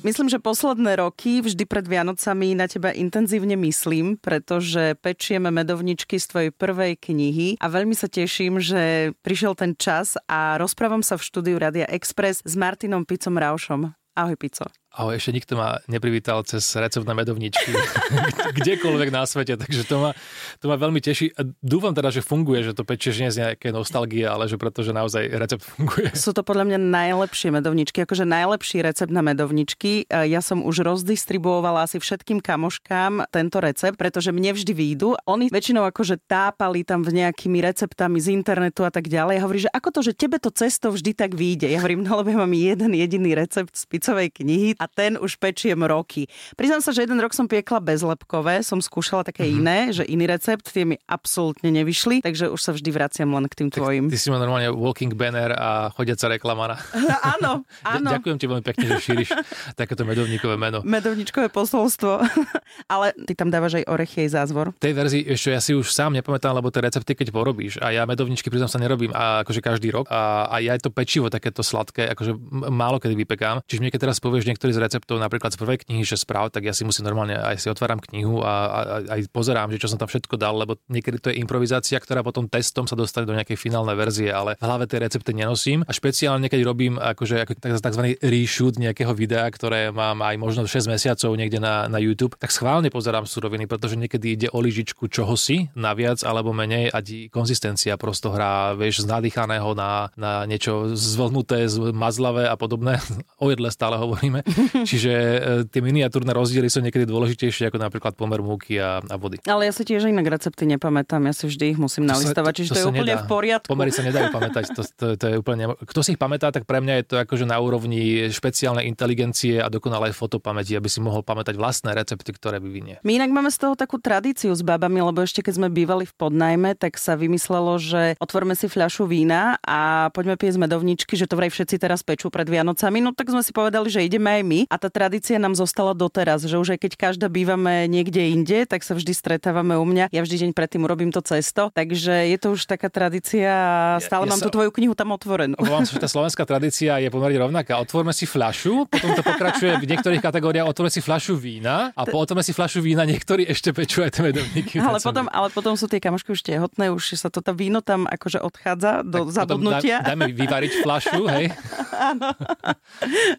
Myslím, že posledné roky vždy pred Vianocami na teba intenzívne myslím, pretože pečieme medovničky z tvojej prvej knihy a veľmi sa teším, že prišiel ten čas a rozprávam sa v štúdiu Radia Express s Martinom Picom Raušom. Ahoj Pico. Ahoj, ešte nikto ma neprivítal cez recept na medovničky, kdekoľvek na svete, takže to ma, to ma veľmi teší. Dúfam teda, že funguje, že to pečieš nie z nejaké nostalgie, ale že pretože naozaj recept funguje. Sú to podľa mňa najlepšie medovničky, akože najlepší recept na medovničky. Ja som už rozdistribuovala asi všetkým kamoškám tento recept, pretože mne vždy výjdu. Oni väčšinou akože tápali tam v nejakými receptami z internetu a tak ďalej. Ja hovorí, že ako to, že tebe to cesto vždy tak vyjde. Ja hovorím, no lebo mám jeden jediný recept z picovej knihy a ten už pečiem roky. Priznám sa, že jeden rok som piekla bezlepkové, som skúšala také mm-hmm. iné, že iný recept, tie mi absolútne nevyšli, takže už sa vždy vraciam len k tým tak tvojim. Ty si ma normálne walking banner a chodiaca reklamana. áno, áno. Ďakujem ti veľmi pekne, že šíriš takéto medovníkové meno. Medovníčkové posolstvo. Ale ty tam dávaš aj orechy, aj zázvor. V tej verzii ešte ja si už sám nepamätám, lebo tie recepty, keď porobíš, a ja medovničky priznám sa nerobím a akože každý rok a, a ja to pečivo takéto sladké, akože málo kedy vypekám. Čiže mne keď teraz povieš niektorý niektorý z receptov napríklad z prvej knihy, že správ, tak ja si musím normálne aj si otváram knihu a, a, aj pozerám, že čo som tam všetko dal, lebo niekedy to je improvizácia, ktorá potom testom sa dostane do nejakej finálnej verzie, ale v hlave tie recepty nenosím a špeciálne keď robím akože ako tzv. reshoot nejakého videa, ktoré mám aj možno 6 mesiacov niekde na, na YouTube, tak schválne pozerám suroviny, pretože niekedy ide o lyžičku čohosi naviac alebo menej a konzistencia prosto hrá, vieš, z nadýchaného na, na niečo zvlnuté, mazlavé a podobné. O jedle stále hovoríme. Čiže e, tie miniatúrne rozdiely sú niekedy dôležitejšie ako napríklad pomer múky a, a vody. Ale ja si tiež inak recepty nepamätám, ja si vždy ich musím nalistovať, čiže to, to, to je úplne nedá. v poriadku. Pomery sa nedajú pamätať, to, to, to je úplne... Kto si ich pamätá, tak pre mňa je to akože na úrovni špeciálnej inteligencie a dokonalej fotopamäti, aby si mohol pamätať vlastné recepty, ktoré vyvinie. My inak máme z toho takú tradíciu s babami, lebo ešte keď sme bývali v podnajme, tak sa vymyslelo, že otvorme si fľašu vína a poďme piesť medovničky, že to vraj všetci teraz pečú pred Vianocami. No tak sme si povedali, že ideme aj my a tá tradícia nám zostala doteraz, že už aj keď každá bývame niekde inde, tak sa vždy stretávame u mňa. Ja vždy deň predtým urobím to cesto, takže je to už taká tradícia a stále ja, mám ja tú tvoju knihu tam otvorenú. Obávam sa, že tá slovenská tradícia je pomerne rovnaká. Otvorme si fľašu, potom to pokračuje v niektorých kategóriách, otvorme si fľašu vína a po otvorme si fľašu vína niektorí ešte pečú aj tie medovníky. Ale potom, ale potom sú tie kamošky už tehotné, už sa to tá víno tam akože odchádza do tak zabudnutia. Daj, dajme vyvariť fľašu, hej? Áno.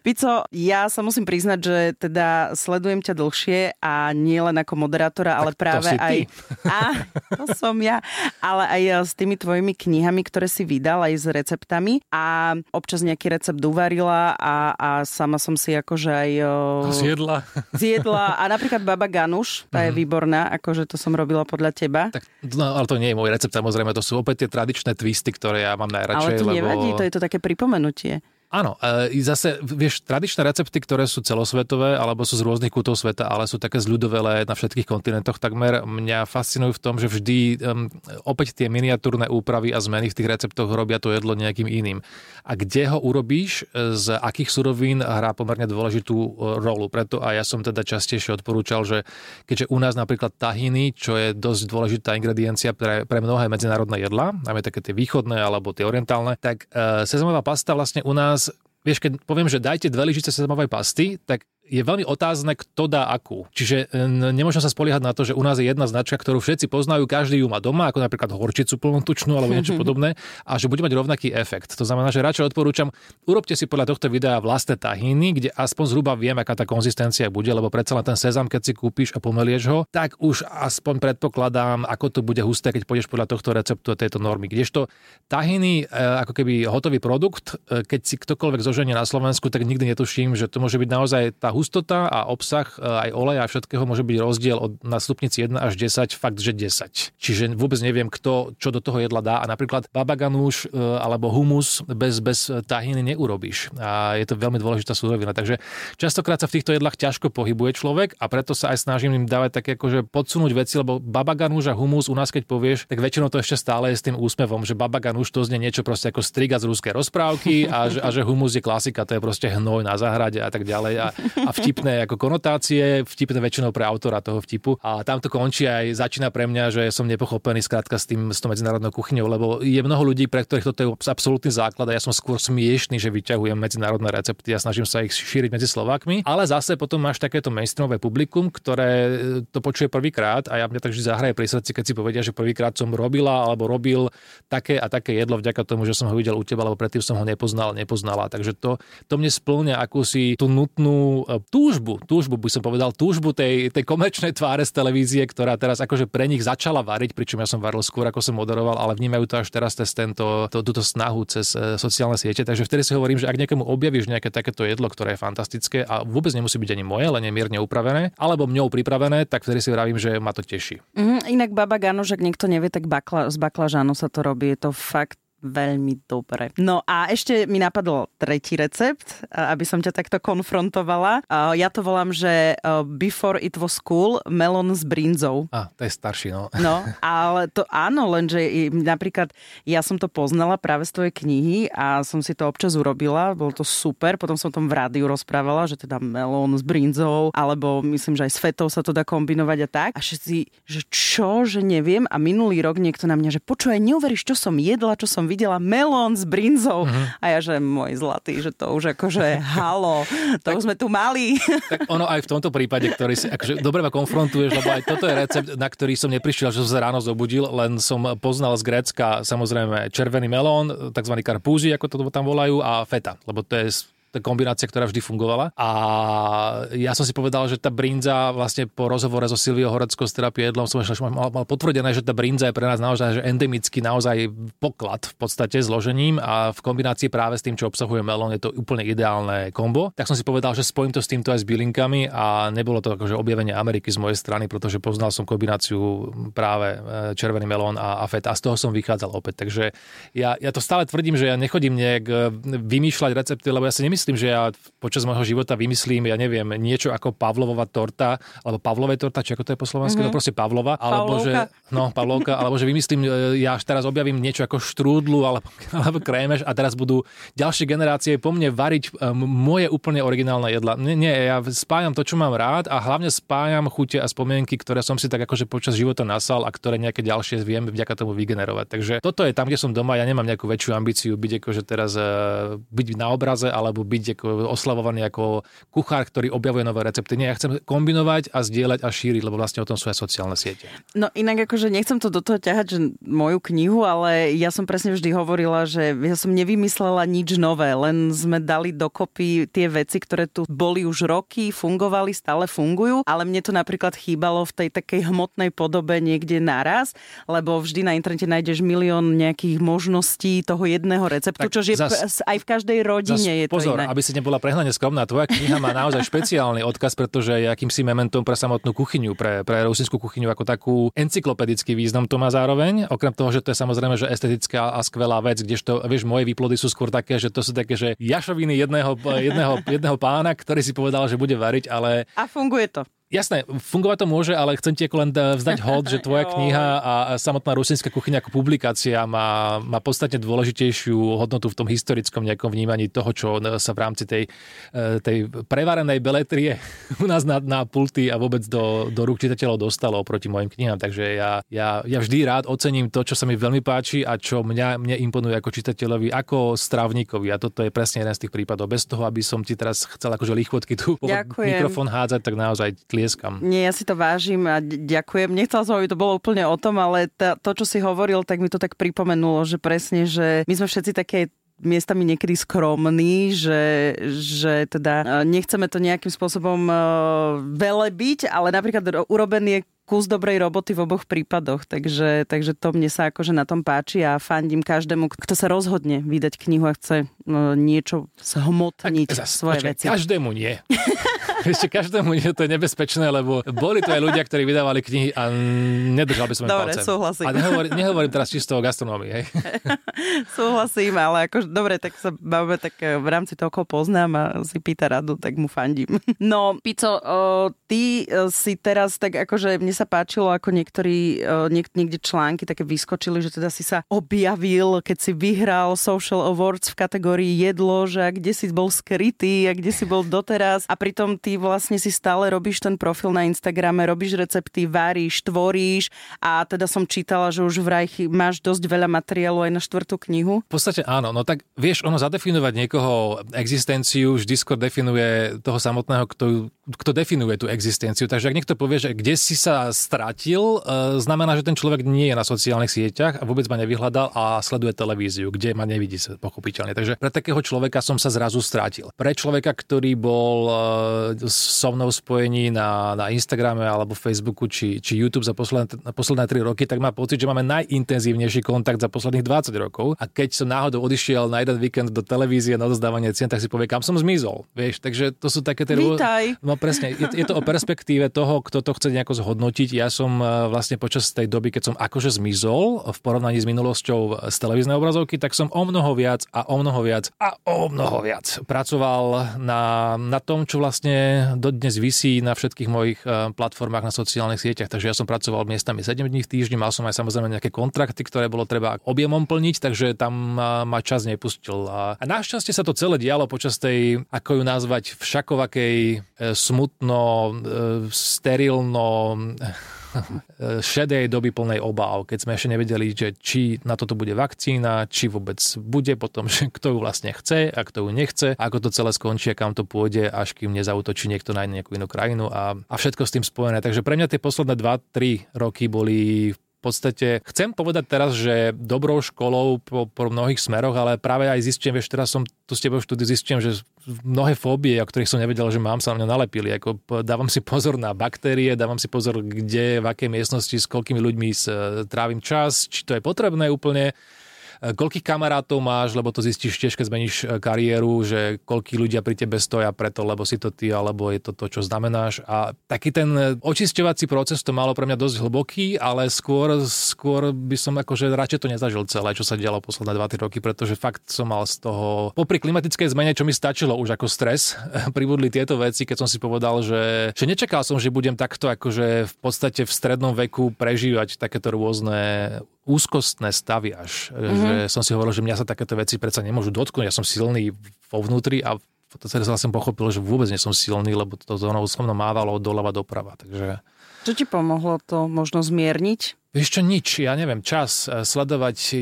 Pico, ja sa musím priznať, že teda sledujem ťa dlhšie a nie len ako moderátora, ale tak práve aj... A, to som ja. Ale aj eh, s tými tvojimi knihami, ktoré si vydal, aj s receptami. A občas nejaký recept uvarila a, a sama som si akože aj... Eh, zjedla. Zjedla. A napríklad Baba Ganuš, tá je mm. výborná, akože to som robila podľa teba. Tak, no, ale to nie je môj recept, samozrejme, to sú opäť tie tradičné twisty, ktoré ja mám najradšej. Ale to nevadí, lebo... to je to také pripomenutie. Áno, e, zase, vieš, tradičné recepty, ktoré sú celosvetové, alebo sú z rôznych kútov sveta, ale sú také zľudovelé na všetkých kontinentoch takmer, mňa fascinujú v tom, že vždy um, opäť tie miniatúrne úpravy a zmeny v tých receptoch robia to jedlo nejakým iným. A kde ho urobíš, e, z akých surovín hrá pomerne dôležitú e, rolu. Preto a ja som teda častejšie odporúčal, že keďže u nás napríklad tahiny, čo je dosť dôležitá ingrediencia pre, pre mnohé medzinárodné jedlá, najmä také tie východné alebo tie orientálne, tak uh, sezamová pasta vlastne u nás vieš, keď poviem, že dajte dve lyžice sezamovej pasty, tak je veľmi otázne, kto dá akú. Čiže e, nemôžem sa spoliehať na to, že u nás je jedna značka, ktorú všetci poznajú, každý ju má doma, ako napríklad horčicu plnotučnú alebo niečo podobné, a že bude mať rovnaký efekt. To znamená, že radšej odporúčam, urobte si podľa tohto videa vlastné tahiny, kde aspoň zhruba viem, aká tá konzistencia bude, lebo predsa len ten sezam, keď si kúpiš a pomelieš ho, tak už aspoň predpokladám, ako to bude husté, keď pôjdeš podľa tohto receptu a tejto normy. Kdežto tahiny, e, ako keby hotový produkt, e, keď si ktokoľvek zoženie na Slovensku, tak nikdy netuším, že to môže byť naozaj tá hustota a obsah aj oleja a všetkého môže byť rozdiel od, na stupnici 1 až 10, fakt, že 10. Čiže vôbec neviem, kto čo do toho jedla dá. A napríklad babaganúš alebo humus bez, bez tahiny neurobíš. A je to veľmi dôležitá súrovina. Takže častokrát sa v týchto jedlách ťažko pohybuje človek a preto sa aj snažím im dávať také akože podsunúť veci, lebo babaganúš a humus u nás keď povieš, tak väčšinou to ešte stále je s tým úsmevom, že babaganúš to znie niečo proste ako striga z ruskej rozprávky a že, a že humus je klasika, to je proste hnoj na záhrade a tak ďalej a, a vtipné ako konotácie, vtipné väčšinou pre autora toho vtipu a tam to končí aj začína pre mňa, že som nepochopený skrátka s tým s tou medzinárodnou kuchyňou, lebo je mnoho ľudí, pre ktorých toto je absolútny základ a ja som skôr smiešný, že vyťahujem medzinárodné recepty a snažím sa ich šíriť medzi Slovákmi, ale zase potom máš takéto mainstreamové publikum, ktoré to počuje prvýkrát a ja mňa takže zahraje pri srdci, keď si povedia, že prvýkrát som robila alebo robil také a také jedlo vďaka tomu, že som ho videl u teba, lebo predtým som ho nepoznal, nepoznala. Takže to, to mne splňa akúsi tú nutnú e, túžbu, túžbu by som povedal, túžbu tej, tej komerčnej tváre z televízie, ktorá teraz akože pre nich začala variť, pričom ja som varil skôr, ako som moderoval, ale vnímajú to až teraz cez tento, to, túto snahu cez e, sociálne siete. Takže vtedy si hovorím, že ak niekomu objavíš nejaké takéto jedlo, ktoré je fantastické a vôbec nemusí byť ani moje, len je mierne upravené, alebo mňou pripravené, tak vtedy si vravím, že ma to teší. Mm, inak baba Ganoš, ak niekto nevie, tak bakla, z baklažánu sa to robí. Je to fakt veľmi dobre. No a ešte mi napadol tretí recept, aby som ťa takto konfrontovala. Ja to volám, že before it was cool, melon s brinzou. A, to je starší, no. No, ale to áno, lenže napríklad ja som to poznala práve z tvojej knihy a som si to občas urobila, bolo to super, potom som tom v rádiu rozprávala, že teda melón s brinzou, alebo myslím, že aj s fetou sa to dá kombinovať a tak. A všetci, že čo, že neviem. A minulý rok niekto na mňa, že počúvaj, neuveríš, čo som jedla, čo som videla melón s brinzou. Uh-huh. A ja, že môj zlatý, že to už akože halo, to tak, už sme tu mali. Tak ono aj v tomto prípade, ktorý si, akože dobre ma konfrontuješ, lebo aj toto je recept, na ktorý som neprišiel, že som sa ráno zobudil, len som poznal z Grécka samozrejme červený melón, tzv. karpúzi, ako to tam volajú, a feta, lebo to je je kombinácia, ktorá vždy fungovala. A ja som si povedal, že tá brinza vlastne po rozhovore so Silviou Horeckou z terapie jedlom som mal, mal potvrdené, že tá brinza je pre nás naozaj že endemický naozaj poklad v podstate zložením a v kombinácii práve s tým, čo obsahuje melón, je to úplne ideálne kombo. Tak som si povedal, že spojím to s týmto aj s bylinkami a nebolo to akože objavenie Ameriky z mojej strany, pretože poznal som kombináciu práve e, červený melón a, a fet a z toho som vychádzal opäť. Takže ja, ja to stále tvrdím, že ja nechodím nejak e, vymýšľať recepty, lebo ja si nemyslím, myslím, že ja počas môjho života vymyslím, ja neviem, niečo ako Pavlovova torta, alebo Pavlové torta, či ako to je po slovensky, mm-hmm. no proste Pavlova, alebo Pavlovka. že, no, Pavlovka, alebo že vymyslím, e, ja až teraz objavím niečo ako štrúdlu, alebo, alebo krémeš a teraz budú ďalšie generácie po mne variť um, moje úplne originálne jedla. Nie, nie, ja spájam to, čo mám rád a hlavne spájam chute a spomienky, ktoré som si tak akože počas života nasal a ktoré nejaké ďalšie viem vďaka tomu vygenerovať. Takže toto je tam, kde som doma, ja nemám nejakú väčšiu ambíciu byť akože teraz uh, byť na obraze alebo byť ako oslavovaný ako kuchár, ktorý objavuje nové recepty. Nie, ja chcem kombinovať a zdieľať a šíriť, lebo vlastne o tom sú aj sociálne siete. No inak akože nechcem to do toho ťahať, že moju knihu, ale ja som presne vždy hovorila, že ja som nevymyslela nič nové, len sme dali dokopy tie veci, ktoré tu boli už roky, fungovali, stále fungujú, ale mne to napríklad chýbalo v tej takej hmotnej podobe niekde naraz, lebo vždy na internete nájdeš milión nejakých možností toho jedného receptu, čo je zas, aj v každej rodine zas, je to pozor, aby si nebola prehnane skromná, tvoja kniha má naozaj špeciálny odkaz, pretože je akýmsi mementom pre samotnú kuchyňu, pre, pre rusinskú kuchyňu ako takú encyklopedický význam to má zároveň. Okrem toho, že to je samozrejme že estetická a skvelá vec, kdežto, vieš, moje výplody sú skôr také, že to sú také, že jašoviny jedného, jedného, jedného pána, ktorý si povedal, že bude variť, ale... A funguje to. Jasné, fungovať to môže, ale chcem ti len eh, vzdať hold, že tvoja kniha a samotná rusinská kuchyňa ako publikácia má, má podstatne dôležitejšiu hodnotu v tom historickom nejakom vnímaní toho, čo sa v rámci tej, eh, tej prevarenej beletrie u nás na, na pulty a vôbec do, do rúk čitateľov dostalo oproti mojim knihám. Takže ja, ja, ja vždy rád ocením to, čo sa mi veľmi páči a čo mňa, mne imponuje ako čitateľovi, ako strávnikovi. A toto je presne jeden z tých prípadov. Bez toho, aby som ti teraz chcel akože lichvotky tu mikrofón hádzať, tak naozaj tlieskam. Nie, ja si to vážim a ďakujem. Nechcela som, aby to bolo úplne o tom, ale to, čo si hovoril, tak mi to tak pripomenulo, že presne, že my sme všetci také miestami niekedy skromní, že, že teda e, nechceme to nejakým spôsobom e, velebiť, ale napríklad urobený kus dobrej roboty v oboch prípadoch, takže, takže to mne sa akože na tom páči a fandím každému, kto sa rozhodne vydať knihu a chce no, niečo zhmotniť tak, svoje počkej, veci. Každému nie. Ešte každému nie, to je nebezpečné, lebo boli to aj ľudia, ktorí vydávali knihy a nedržal by som im Dobre, palcem. súhlasím. A nehovorím, nehovorím teraz čisto o gastronómii, hej. súhlasím, ale ako, dobre, tak sa bavíme, tak e, v rámci toho, koho poznám a si pýta radu, tak mu fandím. No, Pico, o, ty e, si teraz tak akože mne sa páčilo, ako niektorí, o, niek- niekde články také vyskočili, že teda si sa objavil, keď si vyhral Social Awards v kategórii jedlo, že a kde si bol skrytý a kde si bol doteraz a pritom ty vlastne si stále robíš ten profil na Instagrame, robíš recepty, varíš, tvoríš a teda som čítala, že už vraj máš dosť veľa materiálu aj na štvrtú knihu. V podstate áno, no tak vieš, ono zadefinovať niekoho existenciu vždy skôr definuje toho samotného, kto, kto definuje tú existenciu. Takže ak niekto povie, že kde si sa stratil, e, znamená, že ten človek nie je na sociálnych sieťach a vôbec ma nevyhľadal a sleduje televíziu, kde ma nevidí pochopiteľne. Takže pre takého človeka som sa zrazu strátil. Pre človeka, ktorý bol e, so mnou spojení na, na Instagrame alebo Facebooku či, či YouTube za posledné, posledné 3 roky, tak má pocit, že máme najintenzívnejší kontakt za posledných 20 rokov. A keď som náhodou odišiel na jeden víkend do televízie na odozdávanie cien, tak si povie, kam som zmizol. Vieš, takže to sú také tie... Vítaj. No presne, je, je to o perspektíve toho, kto to chce nejako zhodnotiť. Ja som e, vlastne počas tej doby, keď som akože zmizol v porovnaní s minulosťou z televíznej obrazovky, tak som o mnoho viac a o mnoho viac a o mnoho viac pracoval na, na tom, čo vlastne dodnes vysí na všetkých mojich eh, platformách na sociálnych sieťach. Takže ja som pracoval miestami 7 dní v týždni, mal som aj samozrejme nejaké kontrakty, ktoré bolo treba objemom plniť, takže tam ma čas nepustil. A našťastie sa to celé dialo počas tej, ako ju nazvať, všakovakej smutno, sterilno šedej doby plnej obáv, keď sme ešte nevedeli, že či na toto bude vakcína, či vôbec bude potom, že kto ju vlastne chce a kto ju nechce, ako to celé skončí a kam to pôjde, až kým nezautočí niekto na nejakú inú krajinu a, a všetko s tým spojené. Takže pre mňa tie posledné 2-3 roky boli podstate chcem povedať teraz, že dobrou školou po, po mnohých smeroch, ale práve aj zistím, vieš, teraz som tu s tebou v štúdiu zistím, že mnohé fóbie, o ktorých som nevedel, že mám, sa na mňa nalepili. Ako dávam si pozor na baktérie, dávam si pozor, kde, v akej miestnosti, s koľkými ľuďmi trávim čas, či to je potrebné úplne koľkých kamarátov máš, lebo to zistíš tiež, keď zmeníš e, kariéru, že koľkí ľudia pri tebe stoja preto, lebo si to ty, alebo je to to, čo znamenáš. A taký ten očisťovací proces to malo pre mňa dosť hlboký, ale skôr, skôr by som akože radšej to nezažil celé, čo sa dialo posledné 2-3 roky, pretože fakt som mal z toho, popri klimatickej zmene, čo mi stačilo už ako stres, pribudli tieto veci, keď som si povedal, že, že nečakal som, že budem takto akože v podstate v strednom veku prežívať takéto rôzne úzkostné stavy až, mm-hmm. že som si hovoril, že mňa sa takéto veci predsa nemôžu dotknúť, ja som silný vo vnútri a teraz som pochopil, že vôbec nie som silný, lebo to zónou so mávalo doľava doprava, takže... Čo ti pomohlo to možno zmierniť? Vieš čo, nič, ja neviem, čas eh, sledovať eh,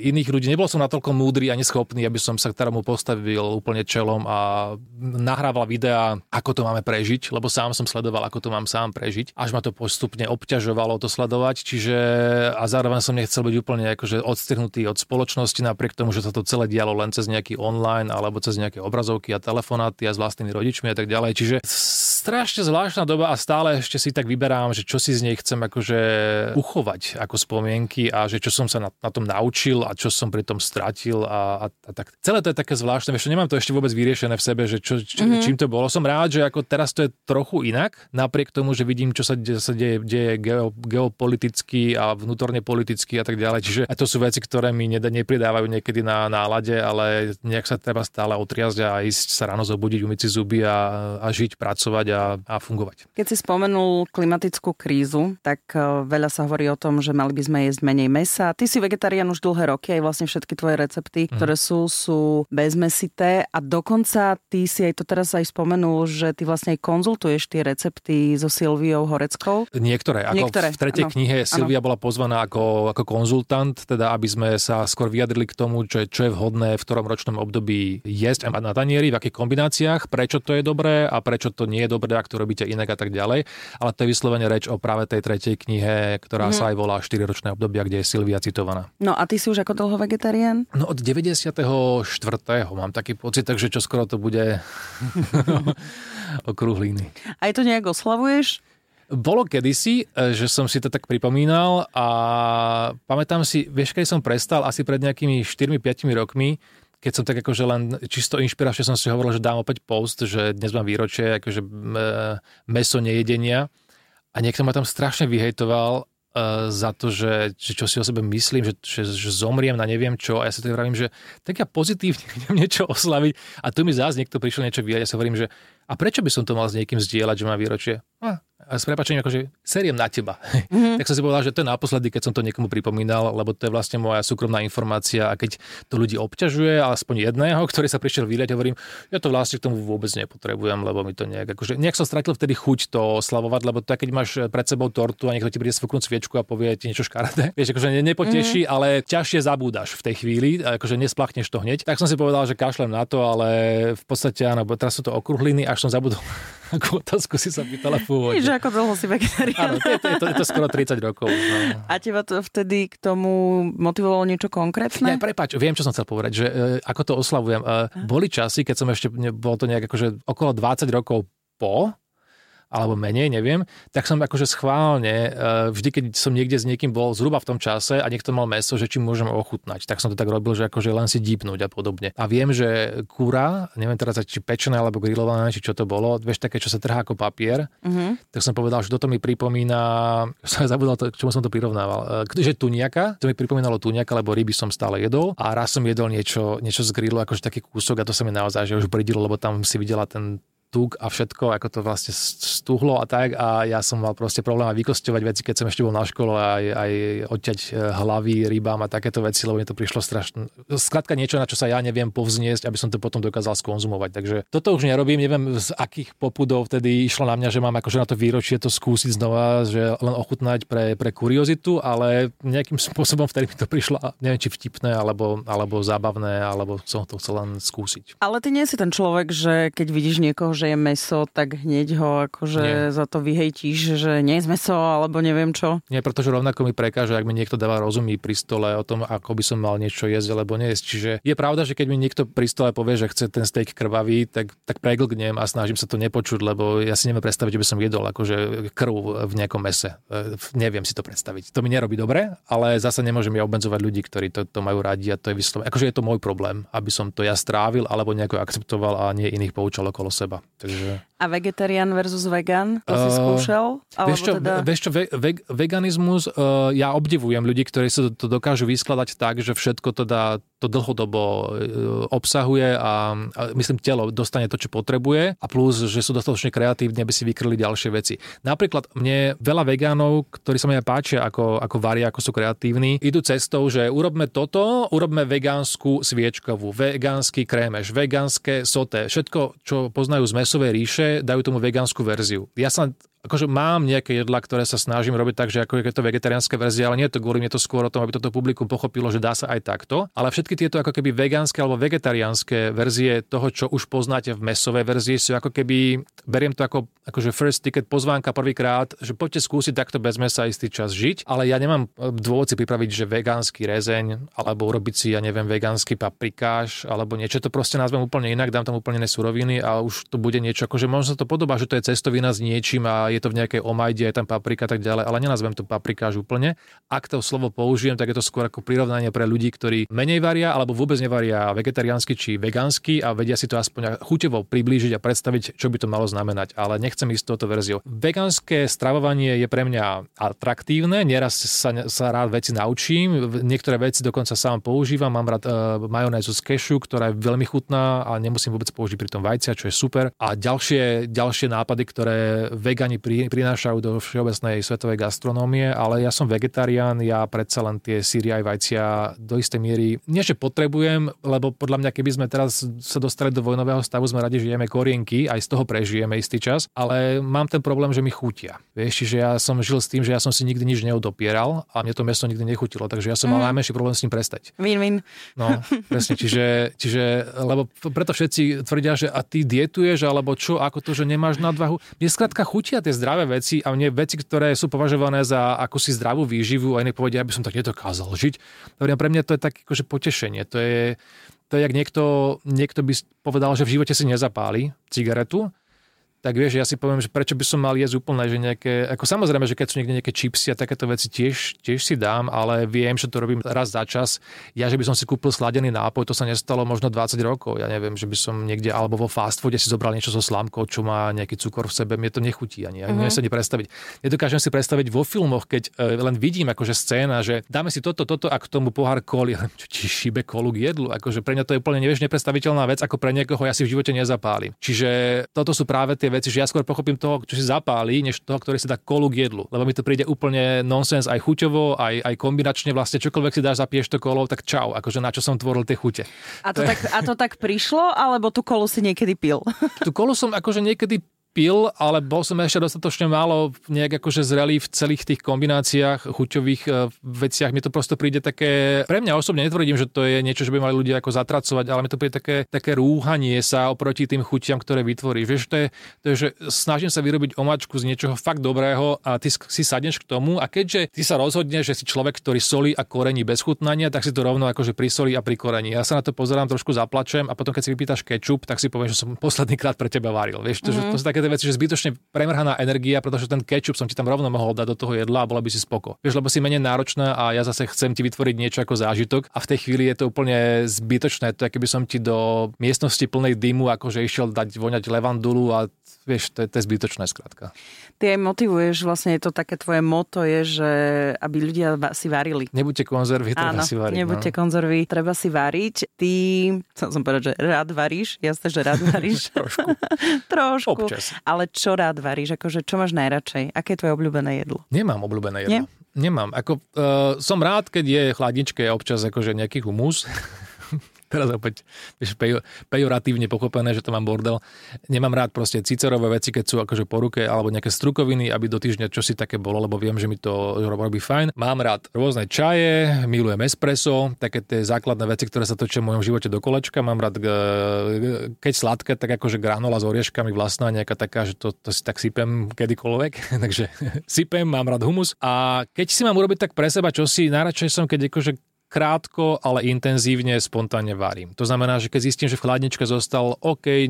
iných ľudí. Nebol som natoľko múdry a neschopný, aby som sa k ktorému postavil úplne čelom a nahrával videá, ako to máme prežiť, lebo sám som sledoval, ako to mám sám prežiť. Až ma to postupne obťažovalo to sledovať, čiže a zároveň som nechcel byť úplne akože odstrihnutý od spoločnosti, napriek tomu, že sa to celé dialo len cez nejaký online alebo cez nejaké obrazovky a telefonáty a s vlastnými rodičmi a tak ďalej. Čiže strašne zvláštna doba a stále ešte si tak vyberám, že čo si z nej chcem akože uchovať ako spomienky a že čo som sa na, na tom naučil a čo som pri tom stratil a, a, a tak. Celé to je také zvláštne, vieš, nemám to ešte vôbec vyriešené v sebe, že čo, čo, mm-hmm. čím to bolo. Som rád, že ako teraz to je trochu inak, napriek tomu, že vidím, čo sa, de, sa deje, deje geo, geopoliticky a vnútorne politicky a tak ďalej. Čiže to sú veci, ktoré mi neda, nepridávajú niekedy na nálade, ale nejak sa treba stále otriazť a ísť sa ráno zobudiť, umyť si zuby a, a žiť, pracovať a, a fungovať. Keď si spomenul klimatickú krízu, tak eh, veľa sa hovorí o tom, že mali by sme jesť menej mesa. Ty si vegetarián už dlhé roky, aj vlastne všetky tvoje recepty, mm. ktoré sú, sú bezmesité a dokonca ty si aj to teraz aj spomenul, že ty vlastne aj konzultuješ tie recepty so Silviou Horeckou. Niektoré. Ako Niektoré, v tretej ano. knihe Silvia ano. bola pozvaná ako, ako konzultant, teda aby sme sa skôr vyjadrili k tomu, čo je, čo je vhodné v ktorom ročnom období jesť a na tanieri, v akých kombináciách, prečo to je dobré a prečo to nie je dobré, ak to robíte inak a tak ďalej. Ale to je vyslovene reč o práve tej tretej knihe ktorá mm-hmm. sa aj volá 4-ročné obdobia, kde je Silvia citovaná. No a ty si už ako dlho vegetarián? No od 94. mám taký pocit, takže čo skoro to bude okrúhliny. Aj to nejak oslavuješ? Bolo kedysi, e, že som si to tak pripomínal a pamätám si, vieš, keď som prestal asi pred nejakými 4-5 rokmi, keď som tak akože len čisto inšpiračne som si hovoril, že dám opäť post, že dnes mám výročie akože meso nejedenia a niekto ma tam strašne vyhejtoval uh, za to, že, že čo si o sebe myslím, že, že, že zomriem na neviem čo. A ja sa tak vravím, že tak ja pozitívne idem niečo oslaviť. A tu mi zás niekto prišiel niečo vyjať a ja sa hovorím, že a prečo by som to mal s niekým zdieľať, že má výročie? A, a s prepačením akože seriem na teba. Mm-hmm. tak som si povedal, že to je naposledy, keď som to niekomu pripomínal, lebo to je vlastne moja súkromná informácia a keď to ľudí obťažuje, aspoň jedného, ktorý sa prišiel vyliať, hovorím, ja to vlastne k tomu vôbec nepotrebujem, lebo mi to nejak, akože, nejak som stratil vtedy chuť to oslavovať, lebo to je, keď máš pred sebou tortu a niekto ti príde sfúknúť sviečku a povie ti niečo škaredé, vieš, akože nepoteší, mm-hmm. ale ťažšie zabúdaš v tej chvíli, akože nesplachneš to hneď. Tak som si povedal, že kašlem na to, ale v podstate áno, teraz sú to okruhliny, až som zabudol Akú otázku si sa pýtala pôvodne. Že ako dlho si vegetarián. Áno, to je, to, je, to, je to skoro 30 rokov. No. A teba to vtedy k tomu motivovalo niečo konkrétne? Ja, prepáč, viem, čo som chcel povedať, že e, ako to oslavujem. E, boli časy, keď som ešte, bol to nejak akože okolo 20 rokov po, alebo menej, neviem, tak som akože schválne, e, vždy, keď som niekde s niekým bol zhruba v tom čase a niekto mal meso, že či môžeme ochutnať, tak som to tak robil, že akože len si dípnúť a podobne. A viem, že kúra, neviem teraz, či pečené alebo grillované, či čo to bolo, vieš také, čo sa trhá ako papier, mm-hmm. tak som povedal, že toto mi pripomína, som zabudol to, k čomu som to prirovnával, e, že tuniaka, to mi pripomínalo tuniaka, lebo ryby som stále jedol a raz som jedol niečo, niečo z grillu, akože taký kúsok a to sa mi naozaj že už bridilo, lebo tam si videla ten tuk a všetko, ako to vlastne stuhlo a tak a ja som mal proste problém aj vykosťovať veci, keď som ešte bol na škole aj, aj odťať e, hlavy rybám a takéto veci, lebo mi to prišlo strašne. Skladka niečo, na čo sa ja neviem povzniesť, aby som to potom dokázal skonzumovať. Takže toto už nerobím, neviem z akých popudov vtedy išlo na mňa, že mám akože na to výročie to skúsiť znova, že len ochutnať pre, pre kuriozitu, ale nejakým spôsobom vtedy mi to prišlo, neviem či vtipné, alebo, alebo zábavné, alebo som to chcel len skúsiť. Ale ty nie si ten človek, že keď vidíš niekoho, že je meso, tak hneď ho akože nie. za to vyhejtíš, že nie je meso alebo neviem čo. Nie, pretože rovnako mi prekáže, ak mi niekto dáva rozumí pri stole o tom, ako by som mal niečo jesť alebo nejesť. Čiže je pravda, že keď mi niekto pri stole povie, že chce ten steak krvavý, tak, tak preglgnem a snažím sa to nepočuť, lebo ja si neviem predstaviť, že by som jedol akože krv v nejakom mese. E, neviem si to predstaviť. To mi nerobí dobre, ale zase nemôžem ja obmedzovať ľudí, ktorí to, to majú radi a to je vyslovene. Akože je to môj problém, aby som to ja strávil alebo nejako akceptoval a nie iných poučal okolo seba. Takže... A vegetarián versus vegan? To uh, si skúšal? Alebo vieš čo, teda... vieš čo ve, ve, veganizmus, uh, ja obdivujem ľudí, ktorí sa to dokážu vyskladať tak, že všetko to dá to dlhodobo uh, obsahuje a, a myslím telo dostane to, čo potrebuje a plus, že sú dostatočne kreatívni, aby si vykryli ďalšie veci. Napríklad mne veľa vegánov, ktorí sa mi aj páčia, ako, ako varia, ako sú kreatívni, idú cestou, že urobme toto, urobme vegánsku sviečkovú, vegánsky krémeš, vegánske soté, všetko, čo poznajú z mesovej ríše, dajú tomu vegánsku verziu. Ja sa akože mám nejaké jedla, ktoré sa snažím robiť tak, že ako je to vegetariánske verzie, ale nie je to kvôli, je to skôr o tom, aby toto publikum pochopilo, že dá sa aj takto. Ale všetky tieto ako keby vegánske alebo vegetariánske verzie toho, čo už poznáte v mesovej verzii, sú ako keby, beriem to ako akože first ticket pozvánka prvýkrát, že poďte skúsiť takto bez mesa istý čas žiť, ale ja nemám e, dôvod si pripraviť, že vegánsky rezeň, alebo urobiť si, ja neviem, vegánsky paprikáš, alebo niečo, to proste nazvem úplne inak, dám tam úplne nesuroviny a už to bude niečo, akože možno to podobá, že to je cestovina s niečím a je to v nejakej omajde, je tam paprika a tak ďalej, ale nenazvem to paprikáž úplne. Ak to slovo použijem, tak je to skôr ako prirovnanie pre ľudí, ktorí menej varia alebo vôbec nevaria vegetariánsky či vegánsky a vedia si to aspoň chuťovo priblížiť a predstaviť, čo by to malo znamenať, ale nechcem ísť touto verziou. Vegánske stravovanie je pre mňa atraktívne, nieraz sa, sa rád veci naučím, niektoré veci dokonca sám používam, mám rád uh, majonézu z kešu, ktorá je veľmi chutná a nemusím vôbec použiť pri tom vajcia, čo je super. A ďalšie, ďalšie nápady, ktoré vegani pri, prinášajú do všeobecnej svetovej gastronómie, ale ja som vegetarián, ja predsa len tie síry aj vajcia do istej miery, nie že potrebujem, lebo podľa mňa, keby sme teraz sa dostali do vojnového stavu, sme radi, že jeme korienky, aj z toho prežijeme istý čas, ale mám ten problém, že mi chutia. Vieš, čiže ja som žil s tým, že ja som si nikdy nič neodopieral a mne to meso nikdy nechutilo, takže ja som mm. mal najmenší problém s tým prestať. Win-win. No, presne, čiže, čiže, lebo preto všetci tvrdia, že a ty dietuješ, alebo čo, ako to, že nemáš nadvahu. Mne skrátka chutia tie zdravé veci a mne veci, ktoré sú považované za akúsi zdravú výživu a iní povedia, aby som tak nedokázal žiť. Dobre, pre mňa to je také akože potešenie. To je, to je, jak niekto, niekto by povedal, že v živote si nezapáli cigaretu, tak vieš, ja si poviem, že prečo by som mal jesť úplne, že nejaké, ako samozrejme, že keď sú niekde nejaké čipsy a takéto veci tiež, tiež si dám, ale viem, že to robím raz za čas. Ja, že by som si kúpil sladený nápoj, to sa nestalo možno 20 rokov. Ja neviem, že by som niekde alebo vo fast foode si zobral niečo so slámkou, čo má nejaký cukor v sebe, mne to nechutí ani. Ja mm-hmm. neviem sa predstaviť. Nedokážem si predstaviť vo filmoch, keď uh, len vidím akože scéna, že dáme si toto, toto a k tomu pohár koli, čo ti šíbe kolu k jedlu. Akože pre mňa to je úplne nevieš nepredstaviteľná vec, ako pre niekoho ja si v živote nezapálim. Čiže toto sú práve tie veci, že ja skôr pochopím toho, čo si zapálí, než toho, ktorý si dá kolu k jedlu. Lebo mi to príde úplne nonsens aj chuťovo, aj, aj kombinačne vlastne čokoľvek si dáš, zapiješ to kolo, tak čau, akože na čo som tvoril tie chute. A to, to tak, a to tak prišlo, alebo tú kolu si niekedy pil? Tú kolu som akože niekedy pil, ale bol som ešte dostatočne málo nejak akože zrelý v celých tých kombináciách, chuťových uh, veciach. Mi to prosto príde také, pre mňa osobne netvrdím, že to je niečo, že by mali ľudia ako zatracovať, ale mi to príde také, také rúhanie sa oproti tým chutiam, ktoré vytvoríš. Vieš, to je, to je, že snažím sa vyrobiť omačku z niečoho fakt dobrého a ty si sadneš k tomu a keďže ty sa rozhodneš, že si človek, ktorý solí a korení bez chutnania, tak si to rovno akože solí a pri korení. Ja sa na to pozerám, trošku zaplačem a potom keď si vypýtaš kečup, tak si poviem, že som posledný krát pre teba varil. Vieš, to, mm-hmm. že to sú také tie veci, že zbytočne premrhaná energia, pretože ten kečup som ti tam rovno mohol dať do toho jedla a bola by si spoko. Vieš, lebo si menej náročná a ja zase chcem ti vytvoriť niečo ako zážitok a v tej chvíli je to úplne zbytočné. To je, keby som ti do miestnosti plnej dymu akože išiel dať voňať levandulu a vieš, to je, to je zbytočné skrátka. Ty aj motivuješ, vlastne je to také tvoje moto je, že aby ľudia si varili. Nebuďte konzervy, treba Áno, si variť. nebuďte no. konzervy, treba si variť. Ty, chcel som povedať, že rád varíš, jasne, že rád varíš. Trošku. Trošku. Občas. Ale čo rád varíš? Akože, čo máš najradšej? Aké je tvoje obľúbené jedlo? Nemám obľúbené jedlo. Nie? Nemám. Ako, uh, som rád, keď je chladničke občas akože nejaký humus teraz opäť vieš, pejo, pejoratívne pochopené, že to mám bordel. Nemám rád proste cicerové veci, keď sú akože po ruke, alebo nejaké strukoviny, aby do týždňa čo si také bolo, lebo viem, že mi to robí fajn. Mám rád rôzne čaje, milujem espresso, také tie základné veci, ktoré sa točia v mojom živote do kolečka. Mám rád, keď sladké, tak akože granola s orieškami vlastná, nejaká taká, že to, to si tak sypem kedykoľvek. Takže sypem, mám rád humus. A keď si mám urobiť tak pre seba, čo si najradšej som, keď akože krátko, ale intenzívne, spontánne varím. To znamená, že keď zistím, že v chladničke zostal OK, e,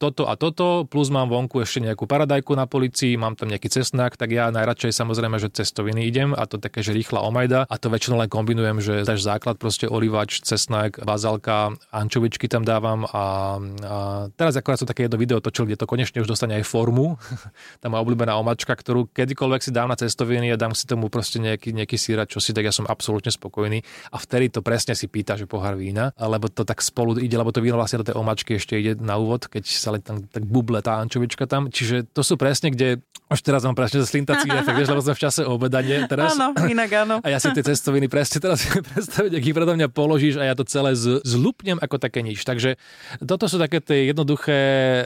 toto a toto, plus mám vonku ešte nejakú paradajku na policii, mám tam nejaký cesnak, tak ja najradšej samozrejme, že cestoviny idem a to také, že rýchla omajda a to väčšinou len kombinujem, že dáš základ proste olivač, cesnak, bazalka, ančovičky tam dávam a, a teraz akorát som také jedno video točil, kde to konečne už dostane aj formu. tá moja obľúbená omačka, ktorú kedykoľvek si dám na cestoviny a dám si tomu proste nejaký, nejaký síra, čo si, tak ja som absolútne spokojný a vtedy to presne si pýta, že pohár vína, lebo to tak spolu ide, lebo to víno vlastne do tej omačky ešte ide na úvod, keď sa ale tam tak buble tá ančovička tam. Čiže to sú presne, kde už teraz mám presne slintací efekt, vieš, lebo sme v čase obedanie teraz. Áno, inak áno. A ja si tie cestoviny presne teraz predstaviť, ak ich predo mňa položíš a ja to celé z, zlupnem ako také nič. Takže toto sú také tie jednoduché, e,